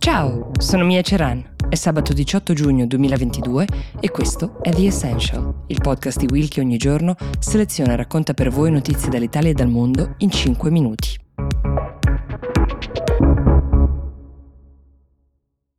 Ciao, sono Mia Ceran. È sabato 18 giugno 2022 e questo è The Essential, il podcast di Will che ogni giorno seleziona e racconta per voi notizie dall'Italia e dal mondo in 5 minuti.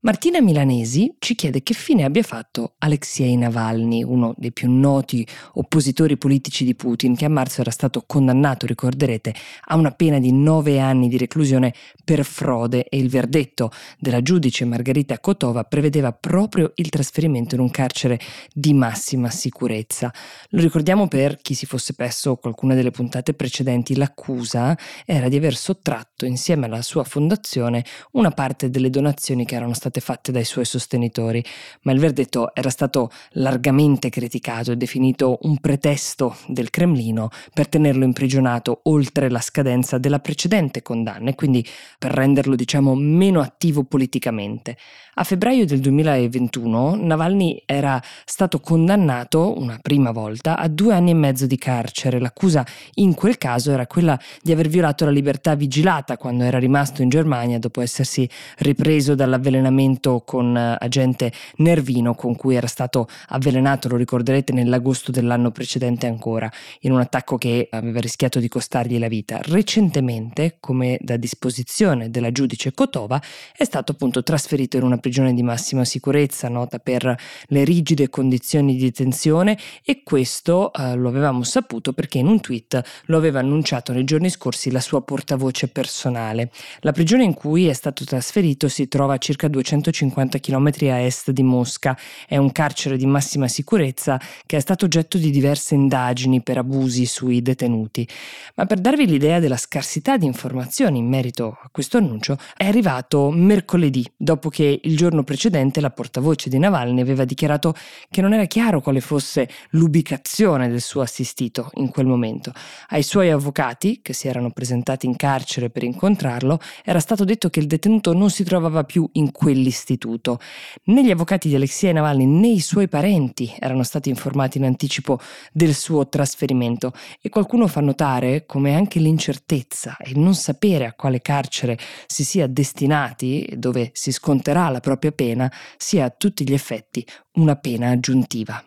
Martina Milanesi ci chiede che fine abbia fatto Alexei Navalny, uno dei più noti oppositori politici di Putin, che a marzo era stato condannato, ricorderete, a una pena di nove anni di reclusione per frode e il verdetto della giudice Margarita Kotova prevedeva proprio il trasferimento in un carcere di massima sicurezza. Lo ricordiamo per chi si fosse perso qualcuna delle puntate precedenti, l'accusa era di aver sottratto insieme alla sua fondazione una parte delle donazioni che erano state state fatte dai suoi sostenitori, ma il verdetto era stato largamente criticato e definito un pretesto del Cremlino per tenerlo imprigionato oltre la scadenza della precedente condanna e quindi per renderlo diciamo meno attivo politicamente. A febbraio del 2021 Navalny era stato condannato una prima volta a due anni e mezzo di carcere. L'accusa in quel caso era quella di aver violato la libertà vigilata quando era rimasto in Germania dopo essersi ripreso dall'avvelenamento appuntamento con eh, agente Nervino con cui era stato avvelenato, lo ricorderete, nell'agosto dell'anno precedente ancora, in un attacco che aveva rischiato di costargli la vita. Recentemente, come da disposizione della giudice Kotova, è stato appunto trasferito in una prigione di massima sicurezza, nota per le rigide condizioni di detenzione e questo eh, lo avevamo saputo perché in un tweet lo aveva annunciato nei giorni scorsi la sua portavoce personale. La prigione in cui è stato trasferito si trova a circa 200 250 km a est di Mosca. È un carcere di massima sicurezza che è stato oggetto di diverse indagini per abusi sui detenuti. Ma per darvi l'idea della scarsità di informazioni in merito a questo annuncio, è arrivato mercoledì, dopo che il giorno precedente la portavoce di Navalny aveva dichiarato che non era chiaro quale fosse l'ubicazione del suo assistito in quel momento. Ai suoi avvocati, che si erano presentati in carcere per incontrarlo, era stato detto che il detenuto non si trovava più in quel quell'istituto. Né gli avvocati di Alexei Navalny né i suoi parenti erano stati informati in anticipo del suo trasferimento e qualcuno fa notare come anche l'incertezza e il non sapere a quale carcere si sia destinati, dove si sconterà la propria pena, sia a tutti gli effetti una pena aggiuntiva.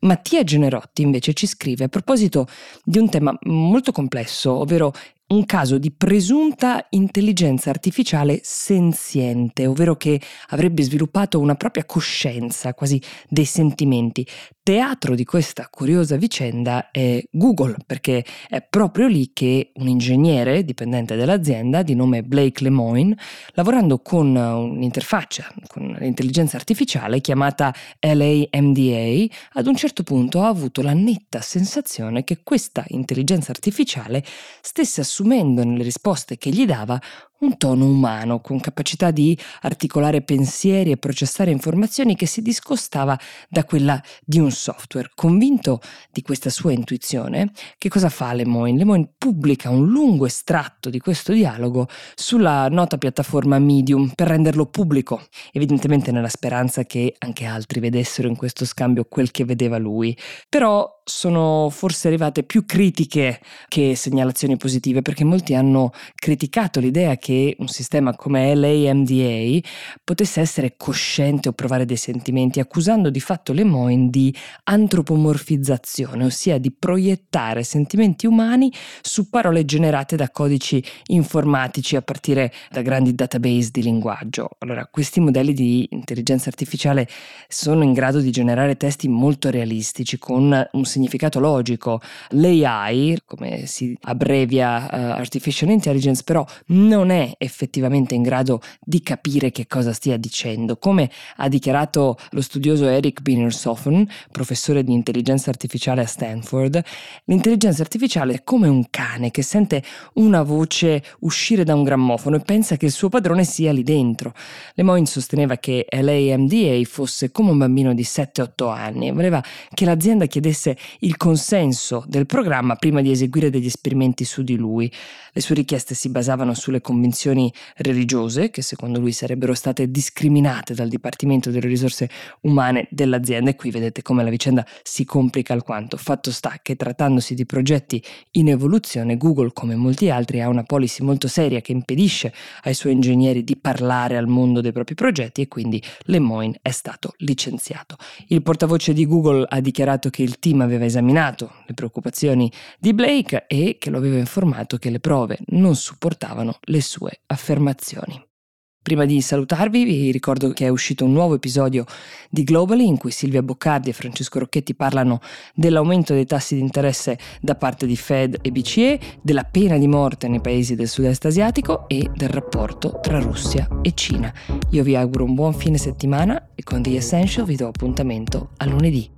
Mattia Generotti invece ci scrive a proposito di un tema molto complesso, ovvero un caso di presunta intelligenza artificiale senziente, ovvero che avrebbe sviluppato una propria coscienza, quasi dei sentimenti. Teatro di questa curiosa vicenda è Google, perché è proprio lì che un ingegnere dipendente dell'azienda di nome Blake Lemoine, lavorando con un'interfaccia, con l'intelligenza artificiale chiamata LAMDA, ad un certo punto ha avuto la netta sensazione che questa intelligenza artificiale stesse assumendo assumendo nelle risposte che gli dava un tono umano, con capacità di articolare pensieri e processare informazioni che si discostava da quella di un software. Convinto di questa sua intuizione, che cosa fa Lemoyne? Lemoyne pubblica un lungo estratto di questo dialogo sulla nota piattaforma Medium per renderlo pubblico, evidentemente nella speranza che anche altri vedessero in questo scambio quel che vedeva lui. Però sono forse arrivate più critiche che segnalazioni positive perché molti hanno criticato l'idea che che un sistema come LAMDA potesse essere cosciente o provare dei sentimenti, accusando di fatto le Moine di antropomorfizzazione, ossia di proiettare sentimenti umani su parole generate da codici informatici a partire da grandi database di linguaggio. Allora, questi modelli di intelligenza artificiale sono in grado di generare testi molto realistici con un significato logico. L'AI, come si abbrevia uh, Artificial Intelligence, però non è è effettivamente in grado di capire che cosa stia dicendo. Come ha dichiarato lo studioso Eric Binersofen, professore di intelligenza artificiale a Stanford, l'intelligenza artificiale è come un cane che sente una voce uscire da un grammofono e pensa che il suo padrone sia lì dentro. Lemoyne sosteneva che LAMDA fosse come un bambino di 7-8 anni e voleva che l'azienda chiedesse il consenso del programma prima di eseguire degli esperimenti su di lui. Le sue richieste si basavano sulle convinzioni convinzioni religiose, che secondo lui sarebbero state discriminate dal Dipartimento delle risorse umane dell'azienda e qui vedete come la vicenda si complica alquanto. Fatto sta che trattandosi di progetti in evoluzione, Google, come molti altri, ha una policy molto seria che impedisce ai suoi ingegneri di parlare al mondo dei propri progetti e quindi Lemoyne è stato licenziato. Il portavoce di Google ha dichiarato che il team aveva esaminato le preoccupazioni di Blake e che lo aveva informato che le prove non supportavano le sue affermazioni. Prima di salutarvi vi ricordo che è uscito un nuovo episodio di Globally in cui Silvia Boccardi e Francesco Rocchetti parlano dell'aumento dei tassi di interesse da parte di Fed e BCE, della pena di morte nei paesi del sud-est asiatico e del rapporto tra Russia e Cina. Io vi auguro un buon fine settimana e con The Essential vi do appuntamento a lunedì.